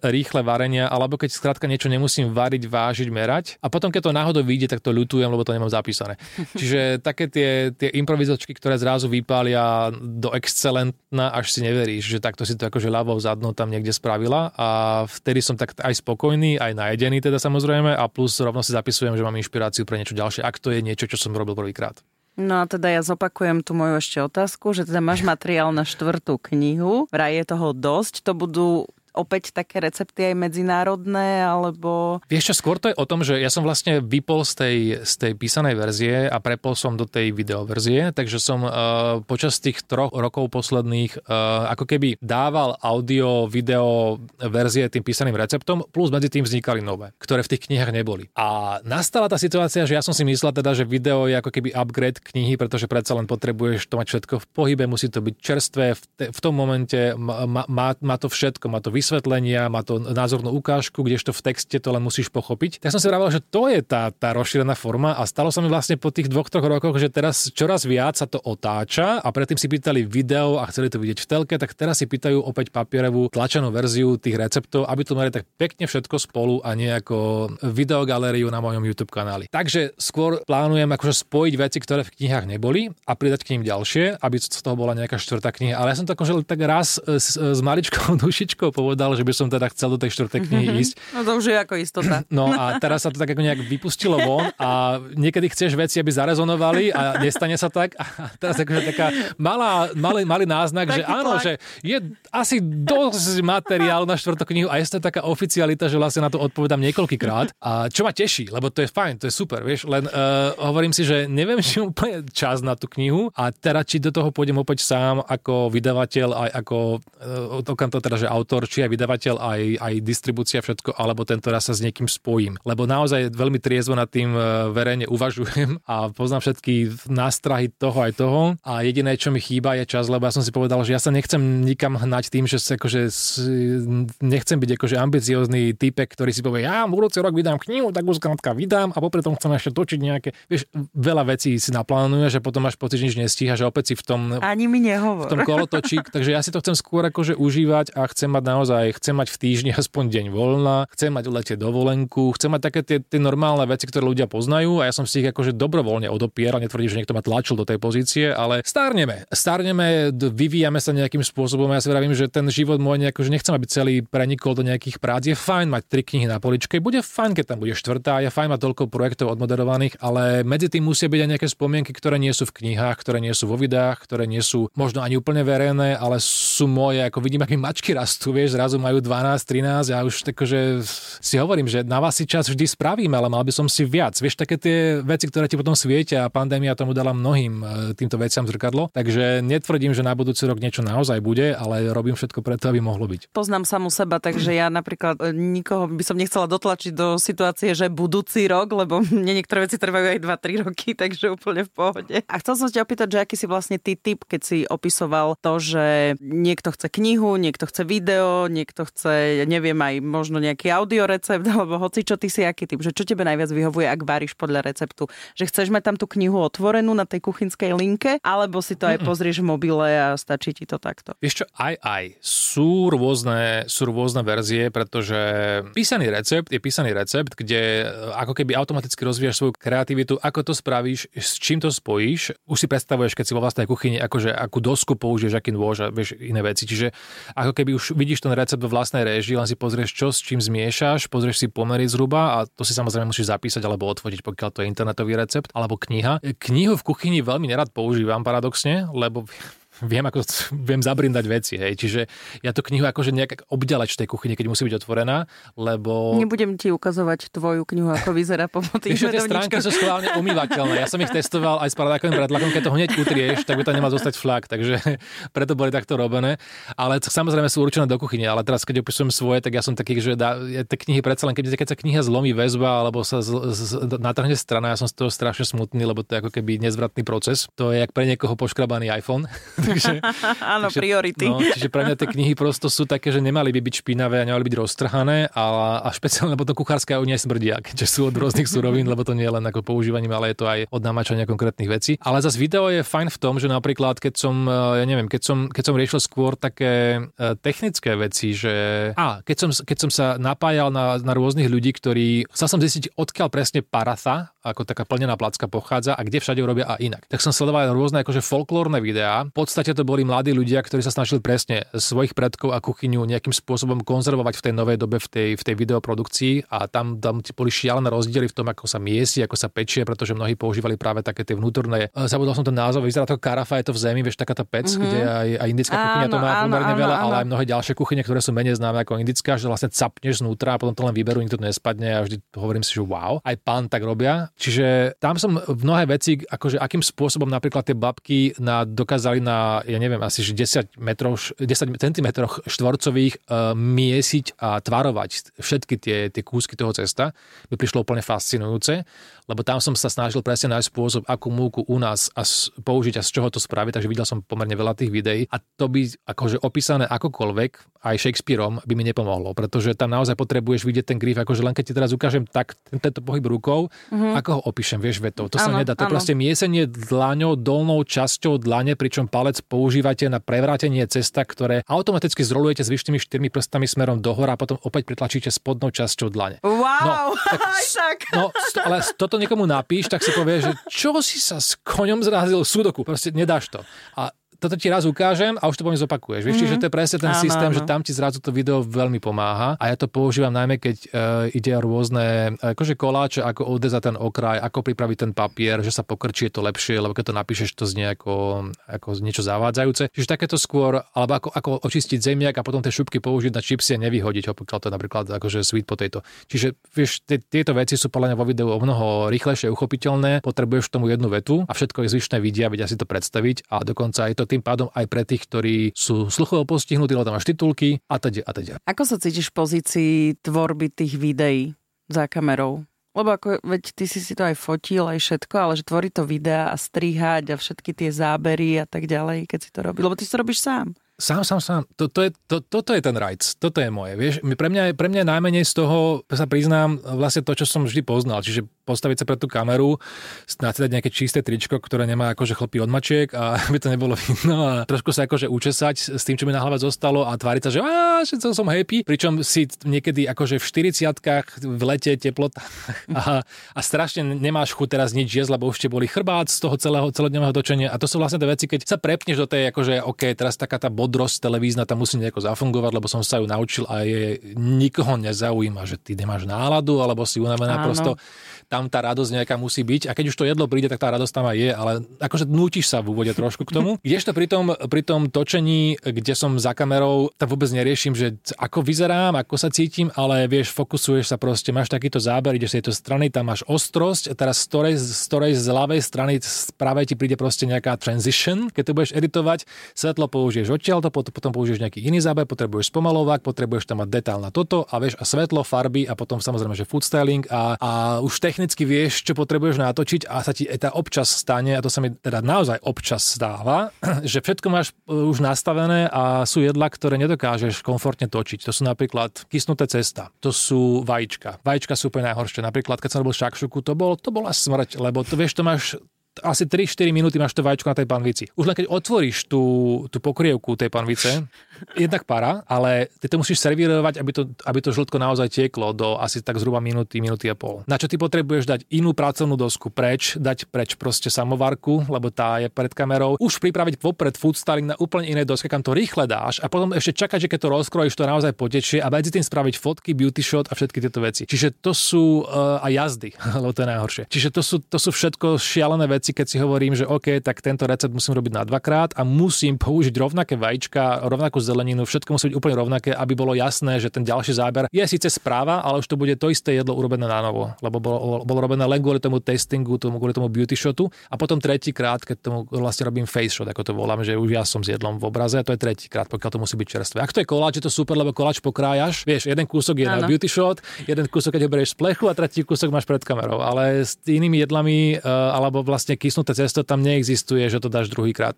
rýchle varenia, alebo keď skrátka niečo nemusím variť, vážiť, merať. A potom, keď to náhodou vyjde, tak to ľutujem, lebo to nemám zapísané. Čiže také tie, tie improvizačky, ktoré zrazu vypália do excelentna, až si neveríš, že takto si to akože ľavou zadnou tam niekde spraví spravila a vtedy som tak aj spokojný, aj najedený teda samozrejme a plus rovno si zapisujem, že mám inšpiráciu pre niečo ďalšie, ak to je niečo, čo som robil prvýkrát. No a teda ja zopakujem tú moju ešte otázku, že teda máš materiál na štvrtú knihu, vraj je toho dosť, to budú opäť také recepty aj medzinárodné, alebo... Vieš čo, skôr to je o tom, že ja som vlastne vypol z tej, z tej písanej verzie a prepol som do tej videoverzie, takže som uh, počas tých troch rokov posledných uh, ako keby dával audio, video verzie tým písaným receptom, plus medzi tým vznikali nové, ktoré v tých knihách neboli. A nastala tá situácia, že ja som si myslel teda, že video je ako keby upgrade knihy, pretože predsa len potrebuješ to mať všetko v pohybe, musí to byť čerstvé, v, te, v tom momente má, má, má to všetko, má to vys- vysvetlenia, má to názornú ukážku, kdežto v texte to len musíš pochopiť. Tak som si vravel, že to je tá, tá rozšírená forma a stalo sa mi vlastne po tých dvoch, troch rokoch, že teraz čoraz viac sa to otáča a predtým si pýtali video a chceli to vidieť v telke, tak teraz si pýtajú opäť papierovú tlačenú verziu tých receptov, aby to mali tak pekne všetko spolu a nie ako videogalériu na mojom YouTube kanáli. Takže skôr plánujem akože spojiť veci, ktoré v knihách neboli a pridať k ním ďalšie, aby z toho bola nejaká štvrtá kniha. Ale ja som to akože tak raz s, s maličkou dušičkou povedal, že by som teda chcel do tej štvrtej knihy mm-hmm. ísť. No to už je ako istota. No a teraz sa to tak ako nejak vypustilo von a niekedy chceš veci, aby zarezonovali a nestane sa tak. A teraz akože taká malá, malý, malý náznak, Taký že áno, tlak. že je asi dosť materiál na štvrtú knihu a je to taká oficialita, že vlastne na to odpovedám niekoľkýkrát. A čo ma teší, lebo to je fajn, to je super, vieš, len uh, hovorím si, že neviem, či úplne čas na tú knihu a teraz či do toho pôjdem opäť sám ako vydavateľ, aj ako uh, okam to teda, že autor, či aj vydavateľ, aj, aj distribúcia, všetko, alebo tento raz sa s niekým spojím. Lebo naozaj veľmi triezvo nad tým uh, verejne uvažujem a poznám všetky nástrahy toho aj toho a jediné, čo mi chýba je čas, lebo ja som si povedal, že ja sa nechcem nikam hnať tým, že sa akože nechcem byť akože ambiciózny typek, ktorý si povie, ja budúci rok vydám knihu, tak už skrátka vydám a popri tom chcem ešte točiť nejaké, vieš, veľa vecí si naplánuje, že potom máš pocit, že nič nestíha, že opäť si v tom, Ani mi nehovor. v tom kolotočí, takže ja si to chcem skôr akože užívať a chcem mať naozaj, chcem mať v týždni aspoň deň voľna, chcem mať v lete dovolenku, chcem mať také tie, tie normálne veci, ktoré ľudia poznajú a ja som si ich akože dobrovoľne odopieral, netvrdím, že niekto ma tlačil do tej pozície, ale stárneme, stárneme, vyvíjame sa nejakým spôsobom. A ja si vravím, že ten život môj nejako, že nechcem, aby celý prenikol do nejakých prác. Je fajn mať tri knihy na poličke, bude fajn, keď tam bude štvrtá, je fajn mať toľko projektov odmoderovaných, ale medzi tým musia byť aj nejaké spomienky, ktoré nie sú v knihách, ktoré nie sú vo videách, ktoré nie sú možno ani úplne verejné, ale sú moje, ako vidím, aké mačky rastú, vieš, zrazu majú 12, 13 a už takže si hovorím, že na vás si čas vždy spravím, ale mal by som si viac. Vieš, také tie veci, ktoré ti potom svietia a pandémia tomu dala mnohým e, týmto veciam zrkadlo. Takže netvrdím, že na budúci rok niečo naozaj bude, ale robím všetko preto, aby mohlo byť. Poznám samu seba, takže ja napríklad e, nikoho by som nechcela dotlačiť do situácie, že budúci rok, lebo mne niektoré veci trvajú aj 2-3 roky, takže úplne v pohode. A chcel som ťa opýtať, že aký si vlastne ty typ, keď si opisoval to, že niekto chce knihu, niekto chce video, niekto chce, neviem, aj možno nejaký audiorecept, alebo hoci čo ty si aký typ, že čo tebe najviac vyhovuje, ak varíš podľa receptu. Že chceš mať tam tú knihu otvorenú na tej kuchynskej linke, alebo si to aj pozrieš v mobile a stačí ti to takto? Vieš čo, aj aj. Sú rôzne, sú rôzne verzie, pretože písaný recept je písaný recept, kde e, ako keby automaticky rozvíjaš svoju kreativitu, ako to spravíš, s čím to spojíš. Už si predstavuješ, keď si vo vlastnej kuchyni, akože akú dosku použiješ, aký nôž a vieš iné veci. Čiže ako keby už vidíš ten recept vo vlastnej réžii, len si pozrieš, čo s čím zmiešaš, pozrieš si pomery zhruba a to si samozrejme musíš zapísať alebo odfotiť, pokiaľ to je internetový recept alebo kniha. Knihu v kuchyni veľmi nerad používam paradoxne, lebo viem, ako viem zabrindať veci, hej. Čiže ja tú knihu akože nejak obďaleč tej kuchyni, keď musí byť otvorená, lebo... Nebudem ti ukazovať tvoju knihu, ako vyzerá po tých tie stránky sú schválne umývateľné. Ja som ich testoval aj s paradákovým predlakom, keď to hneď utrieš, tak by to nemal zostať flak, takže preto boli takto robené. Ale samozrejme sú určené do kuchyne, ale teraz keď opisujem svoje, tak ja som taký, že dá, ja, tie knihy predsa len, keď, keď sa kniha zlomí väzba alebo sa z, z, natrhne strana, ja som z toho strašne smutný, lebo to je ako keby nezvratný proces. To je jak pre niekoho poškrabaný iPhone. Takže, Áno, takže, priority. No, čiže pre mňa tie knihy prosto sú také, že nemali by byť špinavé a nemali byť roztrhané a, a špeciálne, lebo to kuchárska u smrdia, keďže sú od rôznych surovín, lebo to nie je len ako používaním, ale je to aj od namáčania konkrétnych vecí. Ale zase video je fajn v tom, že napríklad, keď som, e, ja neviem, keď som, keď som riešil skôr také e, technické veci, že a, keď som, keď som sa napájal na, na rôznych ľudí, ktorí chcel som zistiť, odkiaľ presne paratha, ako taká plnená placka pochádza a kde všade robia a inak. Tak som sledoval rôzne akože folklórne videá. V podstate to boli mladí ľudia, ktorí sa snažili presne svojich predkov a kuchyňu nejakým spôsobom konzervovať v tej novej dobe v tej, v tej videoprodukcii a tam, tam boli šialené rozdiely v tom, ako sa miesi, ako sa pečie, pretože mnohí používali práve také tie vnútorné. E, zabudol som ten názov, vyzerá to karafa, je to v zemi, vieš, taká tá pec, mm-hmm. kde aj, aj indická áno, kuchyňa to má áno, pomerne áno, veľa, áno. ale aj mnohé ďalšie kuchyne, ktoré sú menej známe ako indická, že vlastne capneš znútra a potom to len vyberú, nikto to nespadne a vždy hovorím si, že wow, aj pán tak robia. Čiže tam som mnohé veci, akože akým spôsobom napríklad tie babky na, dokázali na, ja neviem, asi že 10 metrov, 10 cm štvorcových uh, miesiť a tvarovať všetky tie, tie kúsky toho cesta, by prišlo úplne fascinujúce lebo tam som sa snažil presne nájsť spôsob, akú múku u nás a použiť a z čoho to spraviť, takže videl som pomerne veľa tých videí a to by akože opísané akokoľvek, aj Shakespeareom by mi nepomohlo, pretože tam naozaj potrebuješ vidieť ten grif, akože len keď ti teraz ukážem tak tento pohyb rukou, mm-hmm. Ako ho opíšem, vieš, vetou, to ano, sa nedá. To ano. proste miesenie dlaňou, dolnou časťou dlane, pričom palec používate na prevrátenie cesta, ktoré automaticky zrolujete s vyššími štyrmi prstami smerom dohora a potom opäť pritlačíte spodnou časťou dlane. Wow, no, tak, tak. No, ale toto niekomu napíš, tak si povie, že čo si sa s koňom zrazil súdoku. Proste nedáš to. A toto ti raz ukážem a už to po mne zopakuješ. Vieš, mm-hmm. čiže to je presne ten áno, systém, áno. že tam ti zrazu to video veľmi pomáha a ja to používam najmä, keď uh, ide o rôzne akože koláče, ako odezať ten okraj, ako pripraviť ten papier, že sa pokrčí je to lepšie, lebo keď to napíšeš, to znie ako, ako niečo zavádzajúce. Čiže takéto skôr, alebo ako, ako očistiť zemiak a potom tie šupky použiť na čipsy a nevyhodiť ho, pokiaľ to napríklad akože sweet potato. Čiže vieš, tieto veci sú podľa mňa vo videu o mnoho rýchlejšie uchopiteľné, potrebuješ k tomu jednu vetu a všetko je zvyšné vidia, vedia si to predstaviť a dokonca je to tým pádom aj pre tých, ktorí sú sluchovo postihnutí, lebo tam máš titulky a teda a teda. Ako sa cítiš v pozícii tvorby tých videí za kamerou? Lebo ako, veď ty si si to aj fotil, aj všetko, ale že tvorí to videa a strihať a všetky tie zábery a tak ďalej, keď si to robí. Lebo ty si to robíš sám. Sám, sám, sám. To, to je, to, toto je ten rajc. Toto je moje. Vieš, pre mňa, pre mňa najmenej z toho, sa priznám, vlastne to, čo som vždy poznal. Čiže postaviť sa pred tú kameru, nacedať nejaké čisté tričko, ktoré nemá akože chlpy od mačiek a aby to nebolo vidno a trošku sa akože učesať s tým, čo mi na hlave zostalo a tváriť sa, že á, že som happy, pričom si niekedy akože v 40 v lete teplota a, a strašne nemáš chuť teraz nič jesť, lebo už ste boli chrbát z toho celého celodňového točenia. A to sú vlastne tie veci, keď sa prepneš do tej akože OK, teraz taká tá bodrosť televízna tam musí nejako zafungovať, lebo som sa ju naučil a je nikoho nezaujíma, že ty nemáš náladu alebo si unavená prosto tam tá radosť nejaká musí byť. A keď už to jedlo príde, tak tá radosť tam aj je, ale akože nutíš sa v úvode trošku k tomu. Kdežto pri tom, pri tom točení, kde som za kamerou, tak vôbec neriešim, že ako vyzerám, ako sa cítim, ale vieš, fokusuješ sa proste, máš takýto záber, ideš z tejto strany, tam máš ostrosť, a teraz z ktorej, z ktorej z ľavej strany z pravej ti príde proste nejaká transition, keď to budeš editovať, svetlo použiješ odtiaľ, to potom použiješ nejaký iný záber, potrebuješ spomalovať, potrebuješ tam mať detail na toto a vieš, a svetlo, farby a potom samozrejme, že food styling a, a už tech technicky vieš, čo potrebuješ natočiť a sa ti eta občas stane, a to sa mi teda naozaj občas stáva, že všetko máš e, už nastavené a sú jedla, ktoré nedokážeš komfortne točiť. To sú napríklad kysnuté cesta, to sú vajíčka. Vajíčka sú úplne najhoršie. Napríklad, keď som robil šakšuku, to bol, to bola smrť, lebo to, vieš, to máš asi 3-4 minúty máš to vajíčko na tej panvici. Už len keď otvoríš tú, tú pokrievku tej panvice, jednak para, ale ty to musíš servírovať, aby to, aby to žltko naozaj tieklo do asi tak zhruba minúty, minúty a pol. Na čo ty potrebuješ dať inú pracovnú dosku preč, dať preč proste samovarku, lebo tá je pred kamerou, už pripraviť vopred food styling na úplne inej doske, kam to rýchle dáš a potom ešte čakať, že keď to rozkrojíš, to naozaj potečie a medzi tým spraviť fotky, beauty shot a všetky tieto veci. Čiže to sú uh, aj jazdy, lebo to je najhoršie. Čiže to sú, to sú všetko šialené veci, keď si hovorím, že OK, tak tento recept musím robiť na dvakrát a musím použiť rovnaké vajíčka, rovnakú zeleninu, všetko musí byť úplne rovnaké, aby bolo jasné, že ten ďalší záber je síce správa, ale už to bude to isté jedlo urobené na novo, lebo bolo, bolo robené len kvôli tomu testingu, tomu, kvôli tomu beauty shotu a potom tretíkrát, keď tomu vlastne robím face shot, ako to volám, že už ja som s jedlom v obraze a to je tretíkrát, pokiaľ to musí byť čerstvé. Ak to je koláč, je to super, lebo koláč pokrájaš, vieš, jeden kúsok je ano. na beauty shot, jeden kúsok, keď ho berieš z plechu a tretí kúsok máš pred kamerou, ale s inými jedlami uh, alebo vlastne kysnuté cesto tam neexistuje, že to dáš druhýkrát.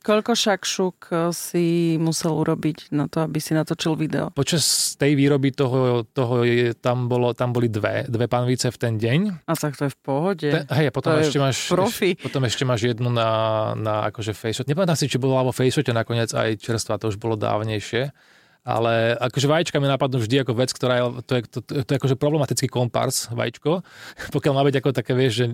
Koľko šakšuk eh, si musel urobiť na to, aby si natočil video? Počas tej výroby toho, toho je, tam, bolo, tam boli dve, dve panvice v ten deň. A tak to je v pohode. Te, hej, potom to ešte máš, profi. Ešte, potom ešte máš jednu na, na akože face Nepamätám si, či bolo alebo face nakoniec aj čerstvá, to už bolo dávnejšie ale akože vajíčka mi napadnú vždy ako vec, ktorá je, to je, to, to, to je akože problematický kompars, vajíčko, pokiaľ má byť ako také, vieš, že e,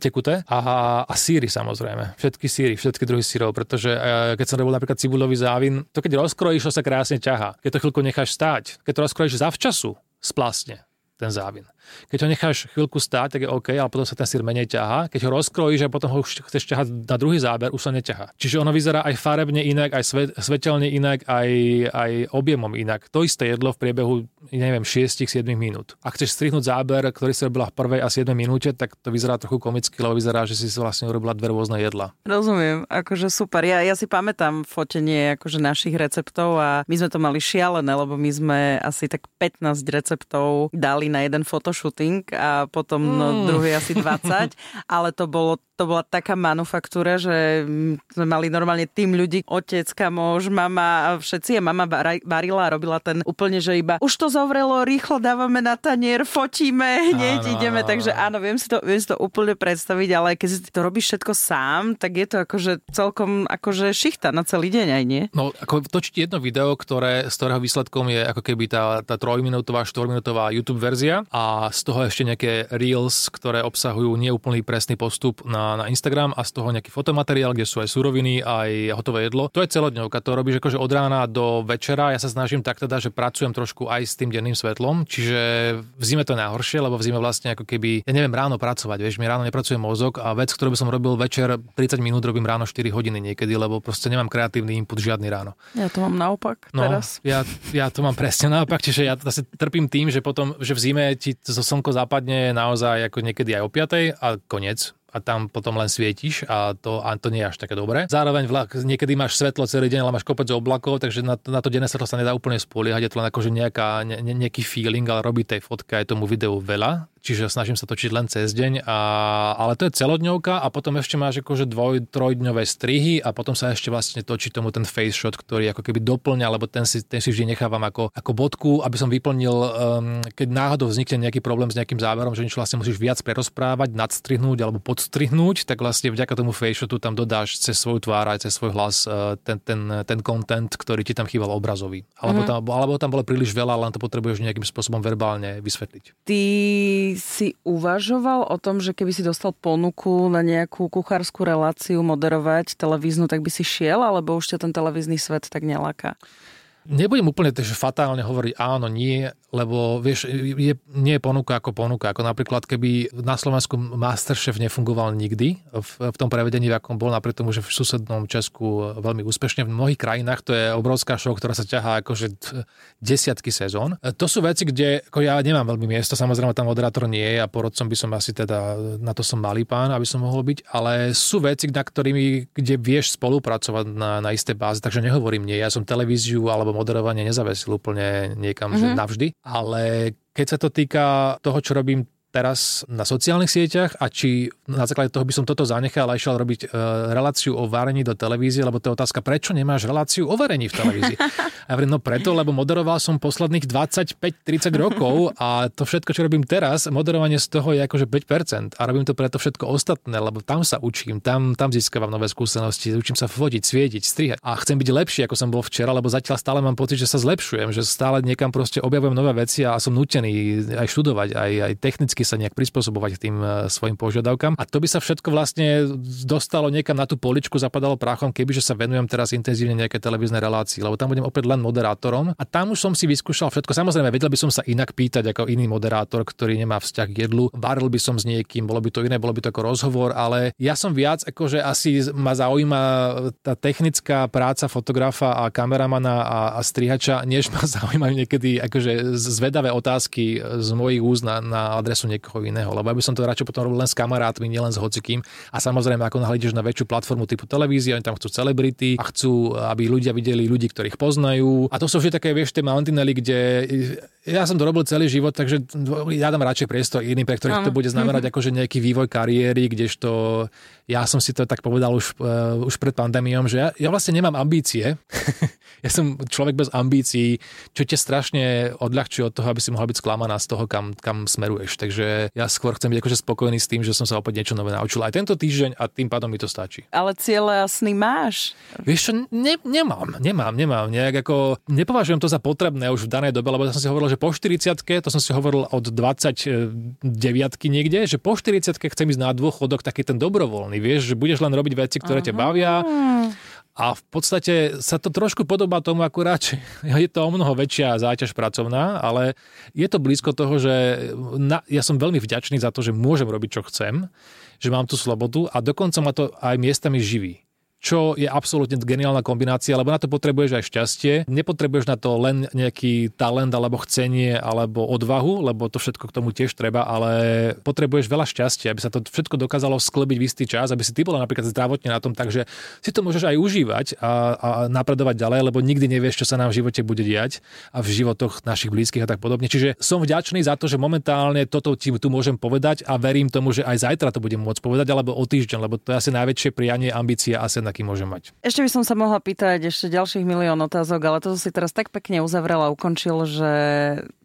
tekuté. A, a síry samozrejme, všetky síry, všetky druhy sírov, pretože e, keď som robil napríklad cibulový závin, to keď rozkrojíš, to sa krásne ťaha. Keď to chvíľku necháš stáť, keď to rozkrojíš zavčasu, splasne ten závin. Keď ho necháš chvíľku stáť, tak je OK, ale potom sa ten sír menej ťahá. Keď ho rozkrojíš a potom ho chceš ťahať na druhý záber, už sa neťahá. Čiže ono vyzerá aj farebne inak, aj svet, svetelne inak, aj, aj objemom inak. To isté jedlo v priebehu, neviem, 6-7 minút. Ak chceš strihnúť záber, ktorý si robila v prvej a 7 minúte, tak to vyzerá trochu komicky, lebo vyzerá, že si vlastne urobila dve rôzne jedla. Rozumiem, akože super. Ja, ja si pamätám fotenie akože našich receptov a my sme to mali šialené, lebo my sme asi tak 15 receptov dali na jeden fotoshooting a potom no, mm. druhý asi 20, ale to bolo to bola taká manufaktúra, že sme mali normálne tým ľudí, otec, kamož, mama všetci. A mama varila a robila ten úplne, že iba už to zovrelo, rýchlo dávame na tanier, fotíme, hneď áno, ideme. Áno. Takže áno, viem si, to, viem si to úplne predstaviť, ale keď si to robíš všetko sám, tak je to akože celkom akože šichta na celý deň aj, nie? No, ako točiť jedno video, ktoré, z ktorého výsledkom je ako keby tá, tá trojminútová, štvorminútová YouTube verzia a z toho ešte nejaké reels, ktoré obsahujú neúplný presný postup na, na Instagram a z toho nejaký fotomateriál, kde sú aj suroviny, aj hotové jedlo. To je celodňovka, to robíš akože od rána do večera. Ja sa snažím tak teda, že pracujem trošku aj s tým denným svetlom, čiže v zime to je najhoršie, lebo v zime vlastne ako keby, ja neviem ráno pracovať, vieš, mi ráno nepracuje mozog a vec, ktorú by som robil večer 30 minút, robím ráno 4 hodiny niekedy, lebo proste nemám kreatívny input žiadny ráno. Ja to mám naopak no, teraz. Ja, ja to mám presne naopak, čiže ja zase trpím tým, že potom, že v zime ti to slnko zapadne naozaj ako niekedy aj o 5 a koniec a tam potom len svietiš a to, a to nie je až také dobré. Zároveň vlak, niekedy máš svetlo celý deň, ale máš kopec oblakov, takže na, na to denné svetlo sa nedá úplne spoliehať, je to len akože nejaká, ne, nejaký feeling, ale robí tej fotke aj tomu videu veľa čiže snažím sa točiť len cez deň, a, ale to je celodňovka a potom ešte máš akože dvoj, trojdňové strihy a potom sa ešte vlastne točí tomu ten face shot, ktorý ako keby doplňa, lebo ten si, ten si vždy nechávam ako, ako bodku, aby som vyplnil, um, keď náhodou vznikne nejaký problém s nejakým záverom, že niečo vlastne musíš viac prerozprávať, nadstrihnúť alebo podstrihnúť, tak vlastne vďaka tomu face shotu tam dodáš cez svoju tvár aj cez svoj hlas uh, ten, ten, ten content, ktorý ti tam chýbal obrazový. Alebo, mm-hmm. tam, alebo tam bolo príliš veľa, len to potrebuješ nejakým spôsobom verbálne vysvetliť. Ty si uvažoval o tom, že keby si dostal ponuku na nejakú kuchárskú reláciu moderovať televíznu, tak by si šiel, alebo už ťa ten televízny svet tak neláka? Nebudem úplne že fatálne hovoriť áno, nie, lebo vieš, je, nie je ponuka ako ponuka. Ako napríklad, keby na Slovensku Masterchef nefungoval nikdy v, v tom prevedení, v akom bol, napriek tomu, že v susednom Česku veľmi úspešne. V mnohých krajinách to je obrovská show, ktorá sa ťahá akože desiatky sezón. To sú veci, kde ako ja nemám veľmi miesto, samozrejme tam moderátor nie je a porodcom by som asi teda, na to som malý pán, aby som mohol byť, ale sú veci, na ktorými, kde vieš spolupracovať na, na isté báze, takže nehovorím nie, ja som televíziu alebo moderovanie nezavesil úplne niekam, mm-hmm. že mhm. navždy ale keď sa to týka toho, čo robím teraz na sociálnych sieťach a či na základe toho by som toto zanechal a išiel robiť e, reláciu o varení do televízie, lebo to je otázka, prečo nemáš reláciu o varení v televízii? A ja hovorím, no preto, lebo moderoval som posledných 25-30 rokov a to všetko, čo robím teraz, moderovanie z toho je akože 5% a robím to preto všetko ostatné, lebo tam sa učím, tam, tam získavam nové skúsenosti, učím sa fotiť, svietiť, strihať a chcem byť lepší, ako som bol včera, lebo zatiaľ stále mám pocit, že sa zlepšujem, že stále niekam proste objavujem nové veci a som nutený aj študovať, aj, aj technicky technicky sa nejak prispôsobovať tým e, svojim požiadavkám. A to by sa všetko vlastne dostalo niekam na tú poličku, zapadalo prachom, kebyže sa venujem teraz intenzívne nejaké televíznej relácii, lebo tam budem opäť len moderátorom. A tam už som si vyskúšal všetko. Samozrejme, vedel by som sa inak pýtať ako iný moderátor, ktorý nemá vzťah k jedlu. Varil by som s niekým, bolo by to iné, bolo by to ako rozhovor, ale ja som viac akože asi ma zaujíma tá technická práca fotografa a kameramana a, a strihača, než ma zaujímajú niekedy akože zvedavé otázky z mojich úst na, na adresu niekoho iného. Lebo aby som to radšej potom robil len s kamarátmi, nielen s hocikým. A samozrejme, ako nahľadíš na väčšiu platformu typu televízie, oni tam chcú celebrity a chcú, aby ľudia videli ľudí, ktorých poznajú. A to sú vždy také, vieš, tie mantinely, kde ja som to robil celý život, takže ja dám radšej priestor iným, pre ktorých to bude znamenať akože nejaký vývoj kariéry, kdežto ja som si to tak povedal už, uh, už pred pandémiom, že ja, ja vlastne nemám ambície. ja som človek bez ambícií, čo ťa strašne odľahčuje od toho, aby si mohla byť sklamaná z toho, kam, kam smeruješ. Takže ja skôr chcem byť akože spokojný s tým, že som sa opäť niečo nové naučil aj tento týždeň a tým pádom mi to stačí. Ale cieľe a sny máš? Vieš čo, ne, nemám, nemám, nemám. Nejak ako, nepovažujem to za potrebné už v danej dobe, lebo ja som si hovoril, že po 40 to som si hovoril od 29 niekde, že po 40 chcem ísť na dôchodok taký ten dobrovoľný vieš, že budeš len robiť veci, ktoré ťa bavia a v podstate sa to trošku podobá tomu akurát, že je to o mnoho väčšia záťaž pracovná, ale je to blízko toho, že na, ja som veľmi vďačný za to, že môžem robiť, čo chcem, že mám tú slobodu a dokonca ma to aj miestami živí čo je absolútne geniálna kombinácia, lebo na to potrebuješ aj šťastie. Nepotrebuješ na to len nejaký talent alebo chcenie alebo odvahu, lebo to všetko k tomu tiež treba, ale potrebuješ veľa šťastia, aby sa to všetko dokázalo sklebiť v istý čas, aby si ty bola napríklad zdravotne na tom, takže si to môžeš aj užívať a, a napredovať ďalej, lebo nikdy nevieš, čo sa nám v živote bude diať a v životoch našich blízkych a tak podobne. Čiže som vďačný za to, že momentálne toto ti tu môžem povedať a verím tomu, že aj zajtra to budem môcť povedať, alebo o týždeň, lebo to je asi najväčšie prianie, ambícia a sen aký môže mať. Ešte by som sa mohla pýtať ešte ďalších milión otázok, ale to si teraz tak pekne uzavrela a ukončil, že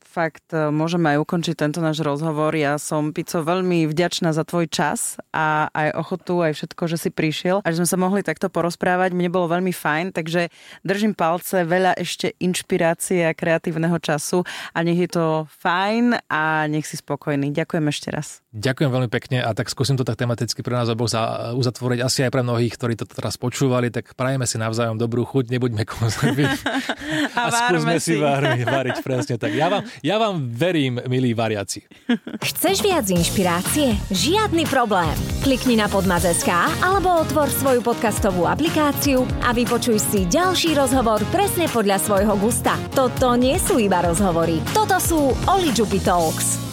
fakt e, môžeme aj ukončiť tento náš rozhovor. Ja som, Pico, veľmi vďačná za tvoj čas a aj ochotu, aj všetko, že si prišiel a že sme sa mohli takto porozprávať. Mne bolo veľmi fajn, takže držím palce, veľa ešte inšpirácie a kreatívneho času a nech je to fajn a nech si spokojný. Ďakujem ešte raz. Ďakujem veľmi pekne a tak skúsim to tak tematicky pre nás oboch za, uzatvoriť asi aj pre mnohých, ktorí to teraz počúvali, tak prajeme si navzájom dobrú chuť, nebuďme konzervy a, a skúsme si variť, variť presne tak. Ja vám, ja vám verím, milí variaci. Chceš viac inšpirácie? Žiadny problém. Klikni na podmaz.sk alebo otvor svoju podcastovú aplikáciu a vypočuj si ďalší rozhovor presne podľa svojho gusta. Toto nie sú iba rozhovory. Toto sú Oli Talks.